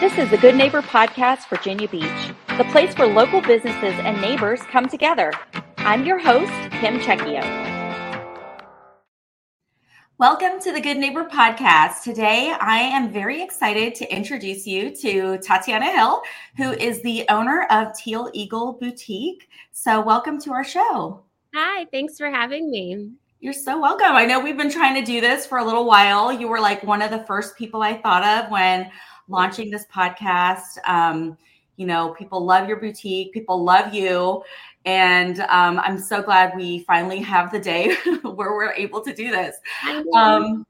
This is the Good Neighbor Podcast, Virginia Beach, the place where local businesses and neighbors come together. I'm your host, Kim Checchio. Welcome to the Good Neighbor Podcast. Today, I am very excited to introduce you to Tatiana Hill, who is the owner of Teal Eagle Boutique. So, welcome to our show. Hi, thanks for having me. You're so welcome. I know we've been trying to do this for a little while. You were like one of the first people I thought of when launching this podcast. Um, you know, people love your boutique, people love you. And um, I'm so glad we finally have the day where we're able to do this. Um,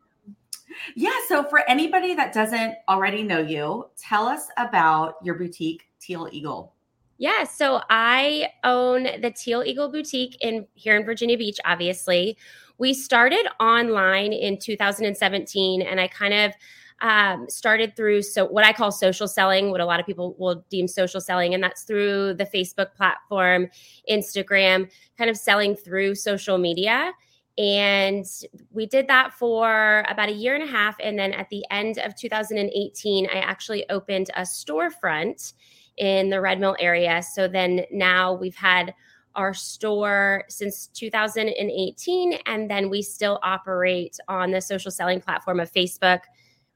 yeah. So, for anybody that doesn't already know you, tell us about your boutique, Teal Eagle. Yeah, so I own the Teal Eagle Boutique in here in Virginia Beach. Obviously, we started online in 2017, and I kind of um, started through so what I call social selling, what a lot of people will deem social selling, and that's through the Facebook platform, Instagram, kind of selling through social media. And we did that for about a year and a half. And then at the end of 2018, I actually opened a storefront in the Red Mill area. So then now we've had our store since 2018, and then we still operate on the social selling platform of Facebook,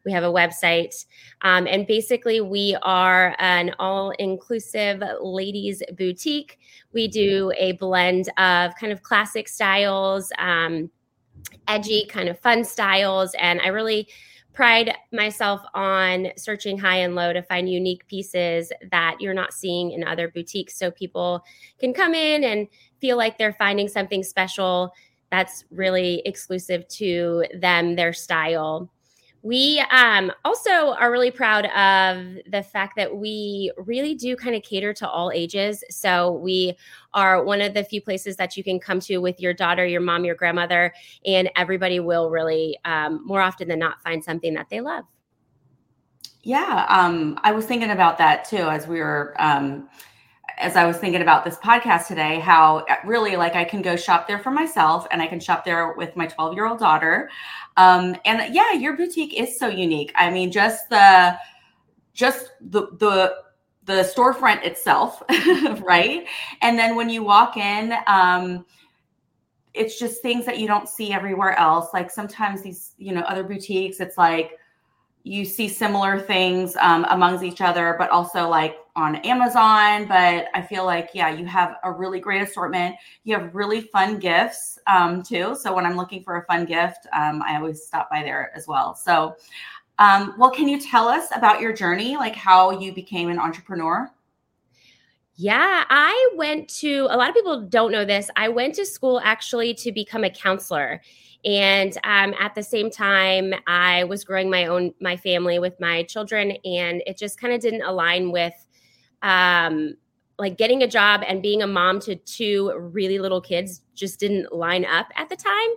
we have a website. Um, and basically, we are an all inclusive ladies boutique. We do a blend of kind of classic styles, um, edgy, kind of fun styles. And I really pride myself on searching high and low to find unique pieces that you're not seeing in other boutiques so people can come in and feel like they're finding something special that's really exclusive to them, their style. We um, also are really proud of the fact that we really do kind of cater to all ages. So we are one of the few places that you can come to with your daughter, your mom, your grandmother, and everybody will really, um, more often than not, find something that they love. Yeah, um, I was thinking about that too as we were um, as I was thinking about this podcast today, how uh, really like I can go shop there for myself and I can shop there with my 12 year old daughter. Um, and yeah, your boutique is so unique. I mean, just the, just the, the, the storefront itself, right? And then when you walk in, um, it's just things that you don't see everywhere else. Like sometimes these, you know, other boutiques, it's like you see similar things um, amongst each other, but also like on Amazon. But I feel like, yeah, you have a really great assortment. You have really fun gifts um, too. So when I'm looking for a fun gift, um, I always stop by there as well. So, um, well, can you tell us about your journey, like how you became an entrepreneur? Yeah, I went to a lot of people don't know this. I went to school actually to become a counselor. And um, at the same time, I was growing my own my family with my children, and it just kind of didn't align with um, like getting a job and being a mom to two really little kids just didn't line up at the time.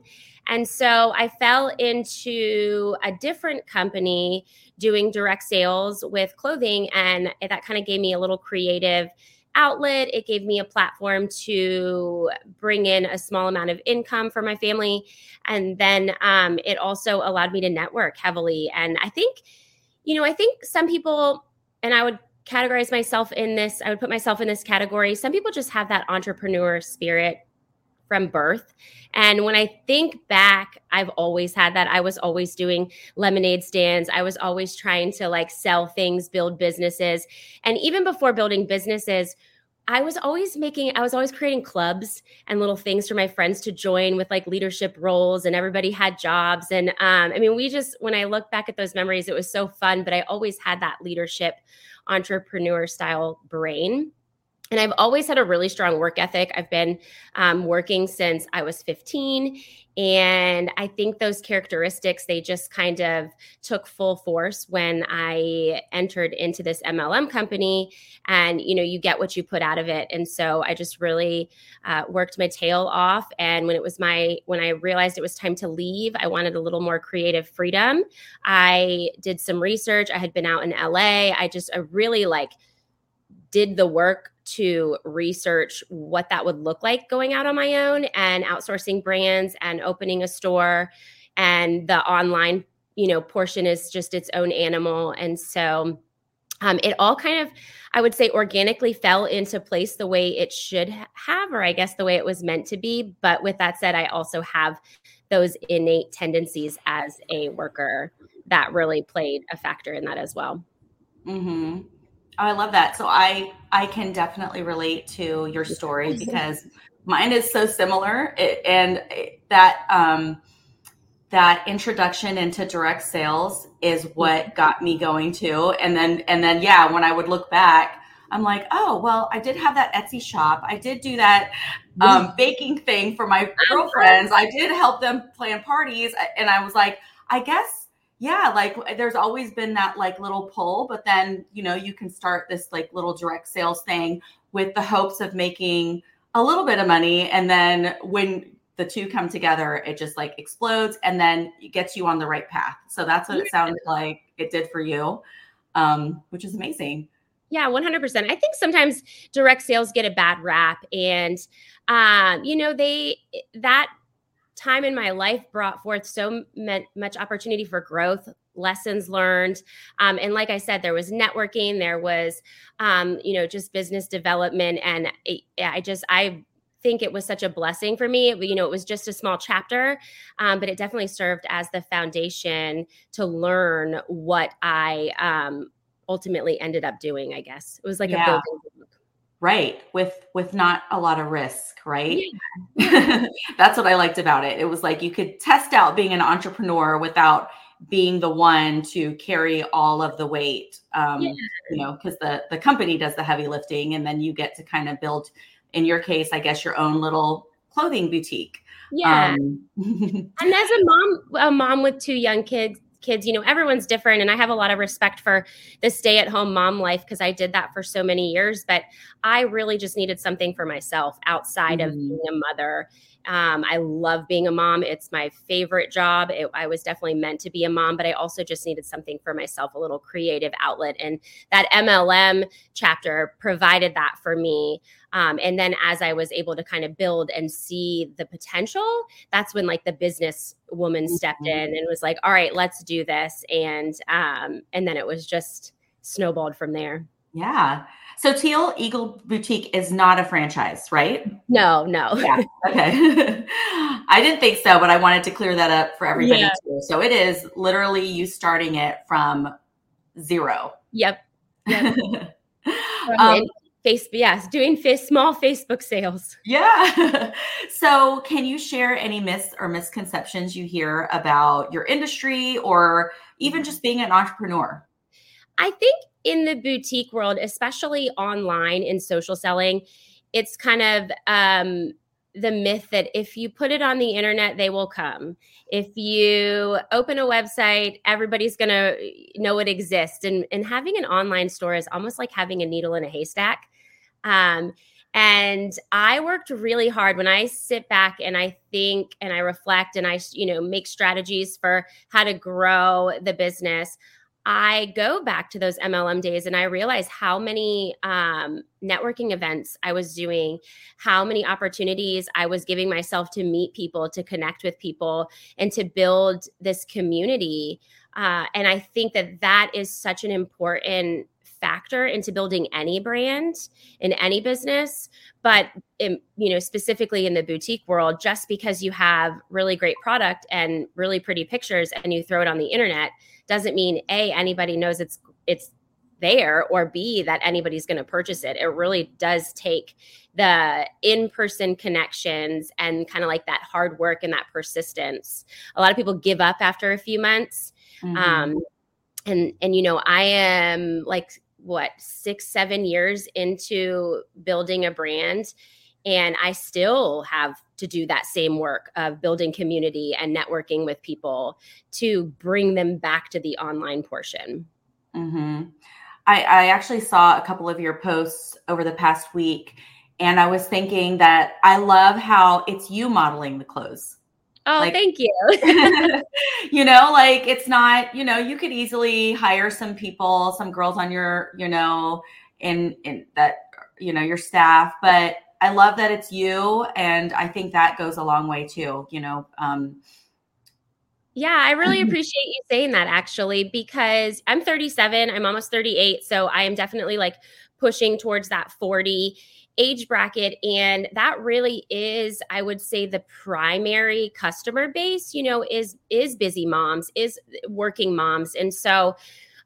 And so I fell into a different company doing direct sales with clothing, and that kind of gave me a little creative outlet. It gave me a platform to bring in a small amount of income for my family. And then um, it also allowed me to network heavily. And I think, you know, I think some people, and I would categorize myself in this, I would put myself in this category. Some people just have that entrepreneur spirit from birth. And when I think back, I've always had that. I was always doing lemonade stands. I was always trying to like sell things, build businesses. And even before building businesses, I was always making, I was always creating clubs and little things for my friends to join with like leadership roles, and everybody had jobs. And um, I mean, we just, when I look back at those memories, it was so fun, but I always had that leadership entrepreneur style brain. And I've always had a really strong work ethic. I've been um, working since I was 15. And I think those characteristics, they just kind of took full force when I entered into this MLM company. And, you know, you get what you put out of it. And so I just really uh, worked my tail off. And when it was my, when I realized it was time to leave, I wanted a little more creative freedom. I did some research. I had been out in LA. I just, I really like, did the work to research what that would look like going out on my own and outsourcing brands and opening a store. And the online you know portion is just its own animal. And so um, it all kind of i would say organically fell into place the way it should have or i guess the way it was meant to be. But with that said i also have those innate tendencies as a worker that really played a factor in that as well. Mm-hmm. Oh, i love that. So i i can definitely relate to your story because mine is so similar. And that um that introduction into direct sales is what got me going too. And then and then yeah when i would look back i'm like oh well i did have that etsy shop. I did do that um, baking thing for my girlfriends. I did help them plan parties. And i was like i guess yeah like there's always been that like little pull but then you know you can start this like little direct sales thing with the hopes of making a little bit of money and then when the two come together, it just like explodes and then it gets you on the right path. So that's what it sounded like it did for you, um, which is amazing. Yeah, 100%. I think sometimes direct sales get a bad rap. And, um, you know, they, that time in my life brought forth so much opportunity for growth lessons learned um, and like i said there was networking there was um, you know just business development and it, i just i think it was such a blessing for me. You know, it was just a small chapter, um, but it definitely served as the foundation to learn what I um, ultimately ended up doing. I guess it was like yeah. a building right with with not a lot of risk right yeah. that's what i liked about it it was like you could test out being an entrepreneur without being the one to carry all of the weight um yeah. you know because the the company does the heavy lifting and then you get to kind of build in your case, I guess your own little clothing boutique. Yeah. Um, and as a mom, a mom with two young kids, kids, you know, everyone's different. And I have a lot of respect for the stay at home mom life because I did that for so many years. But I really just needed something for myself outside mm-hmm. of being a mother um, I love being a mom. It's my favorite job. It, I was definitely meant to be a mom, but I also just needed something for myself, a little creative outlet. And that MLM chapter provided that for me. Um, and then as I was able to kind of build and see the potential, that's when like the business woman stepped mm-hmm. in and was like, all right, let's do this. And um, and then it was just snowballed from there. Yeah. So Teal Eagle Boutique is not a franchise, right? No, no. Yeah. Okay. I didn't think so, but I wanted to clear that up for everybody yeah. too. So it is literally you starting it from zero. Yep. Yep. um, face, yes, doing face, small Facebook sales. Yeah. so, can you share any myths or misconceptions you hear about your industry or even just being an entrepreneur? I think in the boutique world, especially online in social selling, it's kind of um, the myth that if you put it on the internet, they will come. If you open a website, everybody's going to know it exists. And, and having an online store is almost like having a needle in a haystack. Um, and I worked really hard when I sit back and I think and I reflect and I, you know, make strategies for how to grow the business. I go back to those MLM days and I realize how many um, networking events I was doing, how many opportunities I was giving myself to meet people, to connect with people, and to build this community. Uh, and I think that that is such an important factor into building any brand in any business but in, you know specifically in the boutique world just because you have really great product and really pretty pictures and you throw it on the internet doesn't mean a anybody knows it's it's there or b that anybody's going to purchase it. It really does take the in-person connections and kind of like that hard work and that persistence. A lot of people give up after a few months. Mm-hmm. um, and and you know i am like what six seven years into building a brand and i still have to do that same work of building community and networking with people to bring them back to the online portion mm-hmm. I, I actually saw a couple of your posts over the past week and i was thinking that i love how it's you modeling the clothes Oh, like, thank you. you know, like it's not, you know, you could easily hire some people, some girls on your, you know, in in that, you know, your staff, but I love that it's you and I think that goes a long way too, you know. Um Yeah, I really mm-hmm. appreciate you saying that actually, because I'm 37, I'm almost 38. So I am definitely like pushing towards that 40 age bracket. And that really is, I would say, the primary customer base, you know, is is busy moms, is eh, working moms. And so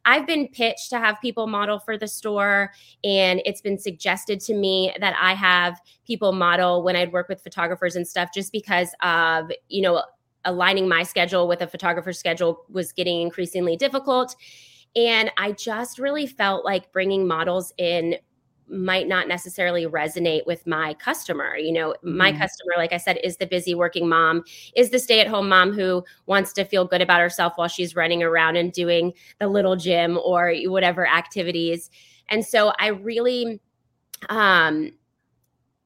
I've been pitched to have people model for the store, and it's been suggested to me that I have people model when I'd work with photographers and stuff, just because of, you know, aligning my schedule with a photographer's schedule was getting increasingly difficult. And I just really felt like bringing models in might not necessarily resonate with my customer. You know, mm-hmm. my customer, like I said, is the busy working mom, is the stay at home mom who wants to feel good about herself while she's running around and doing the little gym or whatever activities. And so I really, um,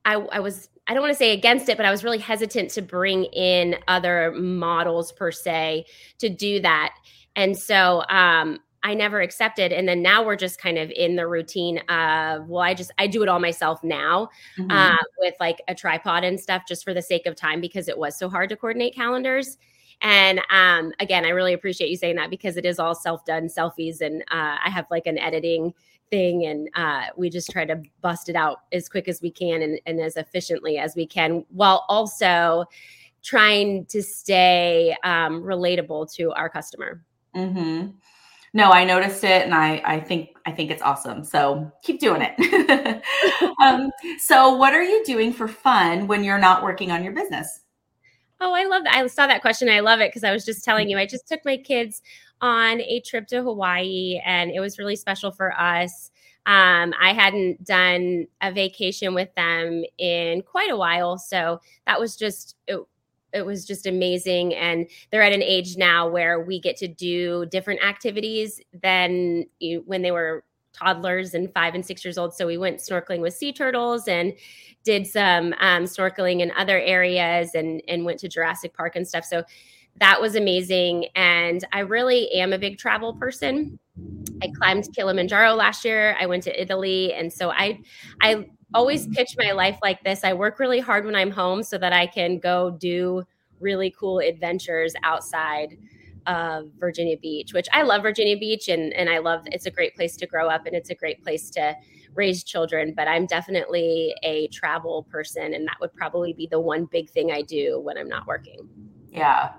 I, I was I don't want to say against it, but I was really hesitant to bring in other models per se to do that. And so um, I never accepted. And then now we're just kind of in the routine of, well, I just, I do it all myself now mm-hmm. uh, with like a tripod and stuff just for the sake of time because it was so hard to coordinate calendars. And um, again, I really appreciate you saying that because it is all self done selfies. And uh, I have like an editing thing and uh, we just try to bust it out as quick as we can and, and as efficiently as we can while also trying to stay um, relatable to our customer mm-hmm. no i noticed it and i i think i think it's awesome so keep doing it um, so what are you doing for fun when you're not working on your business Oh, I love that. I saw that question. I love it because I was just telling you, I just took my kids on a trip to Hawaii and it was really special for us. Um, I hadn't done a vacation with them in quite a while. So that was just, it, it was just amazing. And they're at an age now where we get to do different activities than when they were toddlers and five and six years old. So we went snorkeling with sea turtles and did some um, snorkeling in other areas and and went to Jurassic Park and stuff. So that was amazing. And I really am a big travel person. I climbed Kilimanjaro last year. I went to Italy, and so I I always pitch my life like this. I work really hard when I'm home so that I can go do really cool adventures outside of Virginia Beach, which I love Virginia Beach and and I love it's a great place to grow up and it's a great place to raise children, but I'm definitely a travel person and that would probably be the one big thing I do when I'm not working. Yeah.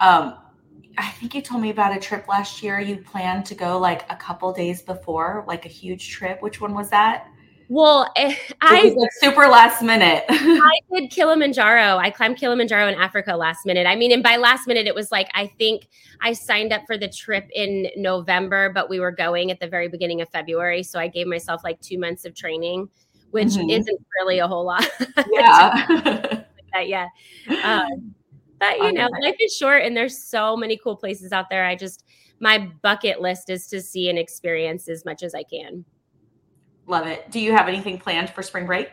Um I think you told me about a trip last year. You planned to go like a couple days before, like a huge trip. Which one was that? Well, eh, I like super last minute. I did Kilimanjaro. I climbed Kilimanjaro in Africa last minute. I mean, and by last minute, it was like I think I signed up for the trip in November, but we were going at the very beginning of February. So I gave myself like two months of training, which mm-hmm. isn't really a whole lot. Yeah. That yeah. Um, but you know, life is short, and there's so many cool places out there. I just my bucket list is to see and experience as much as I can. Love it. Do you have anything planned for spring break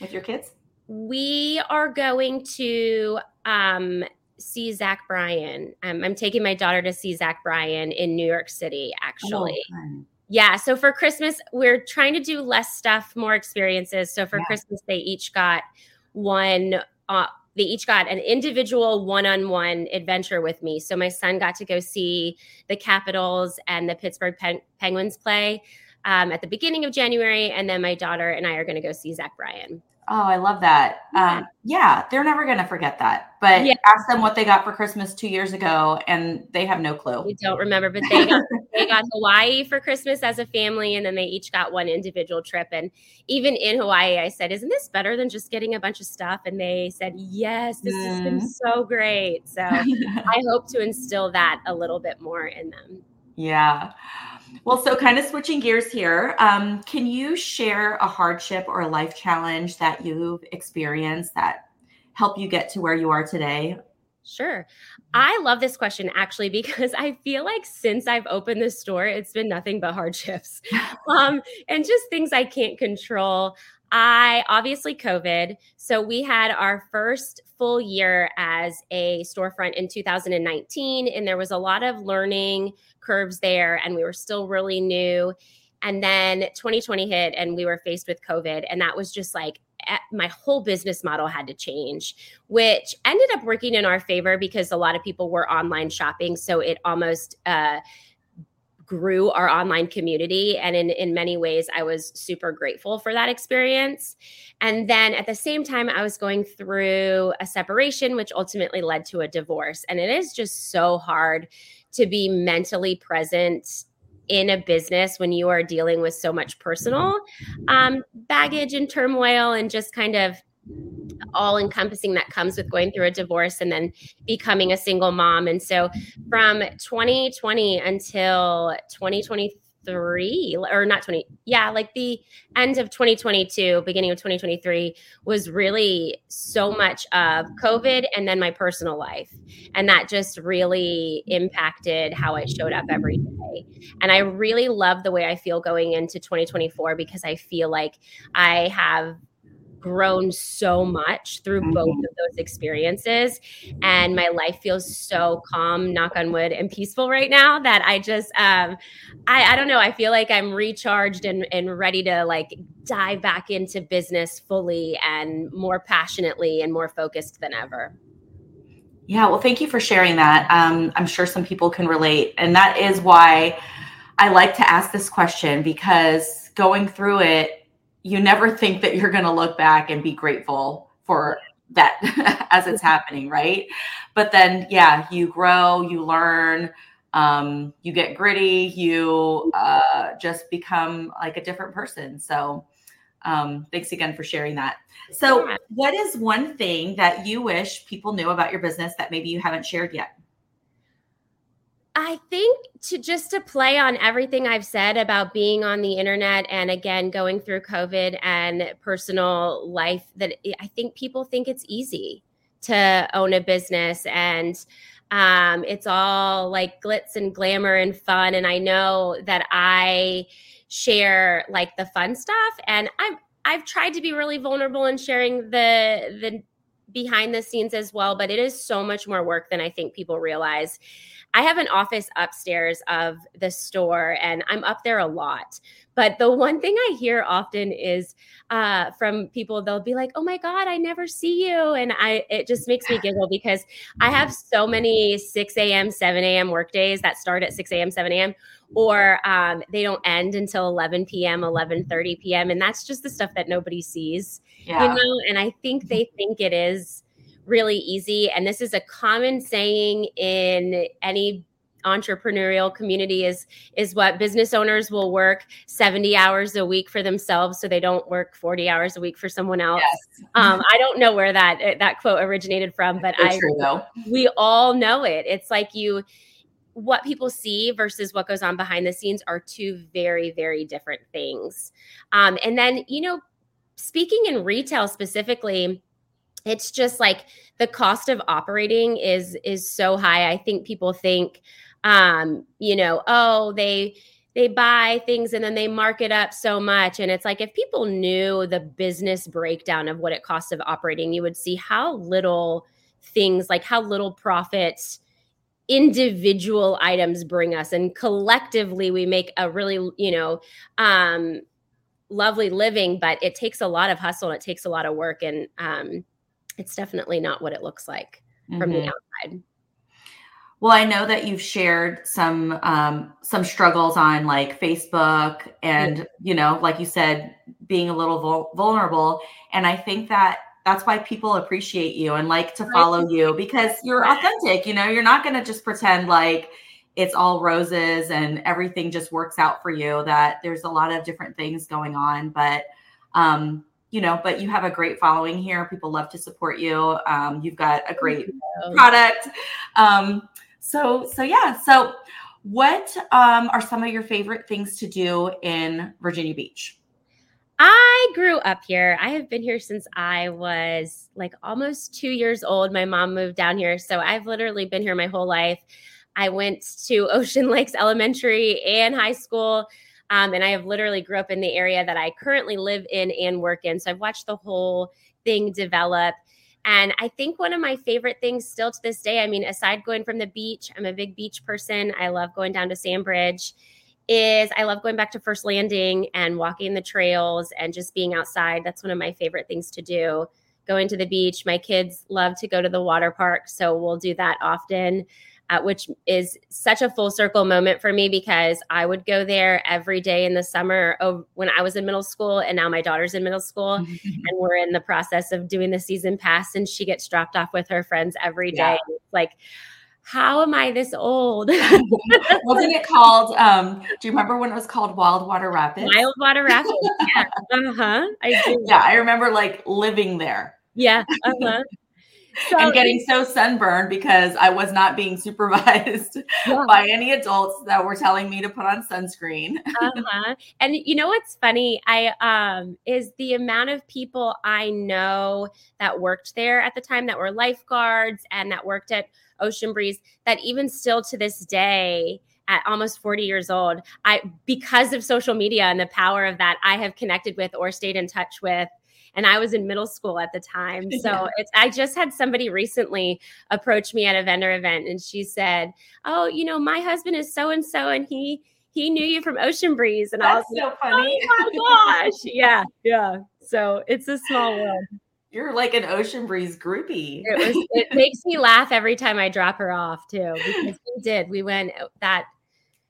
with your kids? We are going to um, see Zach Bryan. Um, I'm taking my daughter to see Zach Bryan in New York City, actually. Oh, yeah. So for Christmas, we're trying to do less stuff, more experiences. So for yeah. Christmas, they each got one. Uh, they each got an individual one-on-one adventure with me. So my son got to go see the Capitals and the Pittsburgh Pen- Penguins play um, at the beginning of January, and then my daughter and I are going to go see Zach Bryan. Oh, I love that. Yeah, um, yeah they're never going to forget that. But yeah. ask them what they got for Christmas two years ago, and they have no clue. We don't remember, but they got, they got Hawaii for Christmas as a family, and then they each got one individual trip. And even in Hawaii, I said, "Isn't this better than just getting a bunch of stuff?" And they said, "Yes, this mm. has been mm-hmm. so great." So I hope to instill that a little bit more in them. Yeah. Well, so kind of switching gears here, um, can you share a hardship or a life challenge that you've experienced that help you get to where you are today? Sure. I love this question actually because I feel like since I've opened the store, it's been nothing but hardships um, and just things I can't control. I obviously COVID. So we had our first full year as a storefront in 2019, and there was a lot of learning curves there, and we were still really new. And then 2020 hit, and we were faced with COVID, and that was just like my whole business model had to change, which ended up working in our favor because a lot of people were online shopping. So it almost uh, grew our online community. And in, in many ways, I was super grateful for that experience. And then at the same time, I was going through a separation, which ultimately led to a divorce. And it is just so hard to be mentally present in a business when you are dealing with so much personal um, baggage and turmoil and just kind of all encompassing that comes with going through a divorce and then becoming a single mom. And so from 2020 until 2023, or not 20 yeah like the end of 2022 beginning of 2023 was really so much of covid and then my personal life and that just really impacted how i showed up every day and i really love the way i feel going into 2024 because i feel like i have grown so much through both mm-hmm. of those experiences. And my life feels so calm knock on wood and peaceful right now that i just um i i don't know i feel like i'm recharged and and ready to like dive back into business fully and more passionately and more focused than ever. Yeah well thank you for sharing that. Um i'm sure some people can relate. And that is why i like to ask this question because going through it you never think that you're going to look back and be grateful for that as it's happening, right? But then, yeah, you grow, you learn, um, you get gritty, you uh, just become like a different person. So, um, thanks again for sharing that. So, what is one thing that you wish people knew about your business that maybe you haven't shared yet? I think to just to play on everything I've said about being on the internet and again going through COVID and personal life that I think people think it's easy to own a business and um, it's all like glitz and glamour and fun. And I know that I share like the fun stuff. And I've I've tried to be really vulnerable in sharing the the behind the scenes as well but it is so much more work than I think people realize I have an office upstairs of the store and I'm up there a lot. But the one thing I hear often is uh, from people, they'll be like, oh my God, I never see you. And I it just makes me giggle because I have so many 6 a.m., 7 a.m. work days that start at 6 a.m., 7 a.m. or um, they don't end until 11 p.m., 11 30 p.m. And that's just the stuff that nobody sees, yeah. you know? And I think they think it is really easy. And this is a common saying in any entrepreneurial community is is what business owners will work 70 hours a week for themselves so they don't work 40 hours a week for someone else yes. um, i don't know where that that quote originated from but i true, we all know it it's like you what people see versus what goes on behind the scenes are two very very different things. Um, and then you know speaking in retail specifically it's just like the cost of operating is is so high. I think people think um you know oh they they buy things and then they mark it up so much. And it's like if people knew the business breakdown of what it costs of operating you would see how little things like how little profits individual items bring us and collectively we make a really you know um lovely living but it takes a lot of hustle and it takes a lot of work and um it's definitely not what it looks like mm-hmm. from the mm-hmm. outside. Well, I know that you've shared some um, some struggles on like Facebook, and yeah. you know, like you said, being a little vul- vulnerable. And I think that that's why people appreciate you and like to follow you because you're authentic. You know, you're not going to just pretend like it's all roses and everything just works out for you. That there's a lot of different things going on, but um, you know, but you have a great following here. People love to support you. Um, you've got a great product. Um, so, so yeah. So, what um, are some of your favorite things to do in Virginia Beach? Grew up here. I have been here since I was like almost two years old. My mom moved down here. So I've literally been here my whole life. I went to Ocean Lakes Elementary and high school. Um, and I have literally grew up in the area that I currently live in and work in. So I've watched the whole thing develop. And I think one of my favorite things still to this day, I mean, aside going from the beach, I'm a big beach person. I love going down to Sandbridge, is I love going back to First Landing and walking the trails and just being outside. That's one of my favorite things to do. Going to the beach. My kids love to go to the water park, so we'll do that often uh, which is such a full circle moment for me because I would go there every day in the summer of when I was in middle school, and now my daughter's in middle school, and we're in the process of doing the season pass, and she gets dropped off with her friends every day. Yeah. like, how am I this old? Wasn't it called? Um, do you remember when it was called Wild Water Rapids? Wild Water Rapids. yeah. Uh huh. I do. Yeah, I remember like living there. Yeah. Uh huh so, and getting so sunburned because I was not being supervised yeah. by any adults that were telling me to put on sunscreen. uh-huh. And you know what's funny? I um is the amount of people I know that worked there at the time that were lifeguards and that worked at Ocean Breeze that even still to this day at almost 40 years old i because of social media and the power of that i have connected with or stayed in touch with and I was in middle school at the time. So yeah. it's I just had somebody recently approach me at a vendor event and she said, "Oh, you know, my husband is so and so and he he knew you from Ocean Breeze." And That's I was so funny. "Oh my gosh." yeah, yeah. So it's a small world. You're like an Ocean Breeze groupie. It, was, it makes me laugh every time I drop her off too because we did. We went that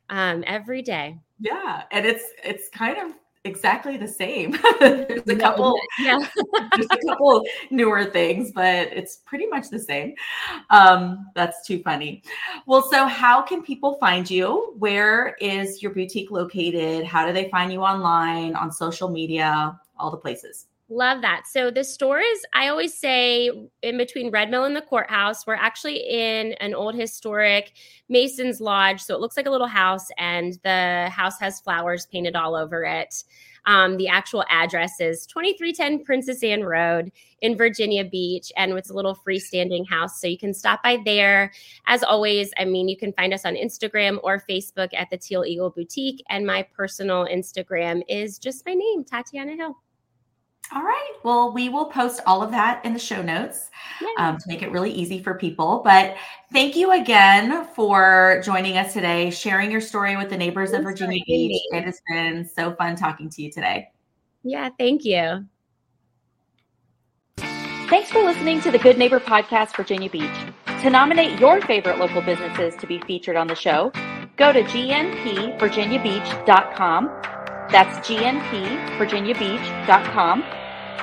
um, every day. Yeah, and it's it's kind of exactly the same. there's a couple, yeah. there's a couple newer things, but it's pretty much the same. Um, that's too funny. Well, so how can people find you? Where is your boutique located? How do they find you online, on social media, all the places? Love that. So the store is, I always say, in between Red Mill and the courthouse. We're actually in an old historic Mason's Lodge. So it looks like a little house, and the house has flowers painted all over it. Um, the actual address is 2310 Princess Anne Road in Virginia Beach, and it's a little freestanding house. So you can stop by there. As always, I mean, you can find us on Instagram or Facebook at the Teal Eagle Boutique. And my personal Instagram is just my name, Tatiana Hill. All right. Well, we will post all of that in the show notes um, to make it really easy for people. But thank you again for joining us today, sharing your story with the neighbors Thanks of Virginia Beach. It has been so fun talking to you today. Yeah, thank you. Thanks for listening to the Good Neighbor Podcast, Virginia Beach. To nominate your favorite local businesses to be featured on the show, go to gnpvirginiabeach.com. That's gnpvirginiabeach.com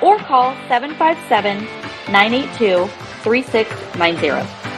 or call 757 982 3690.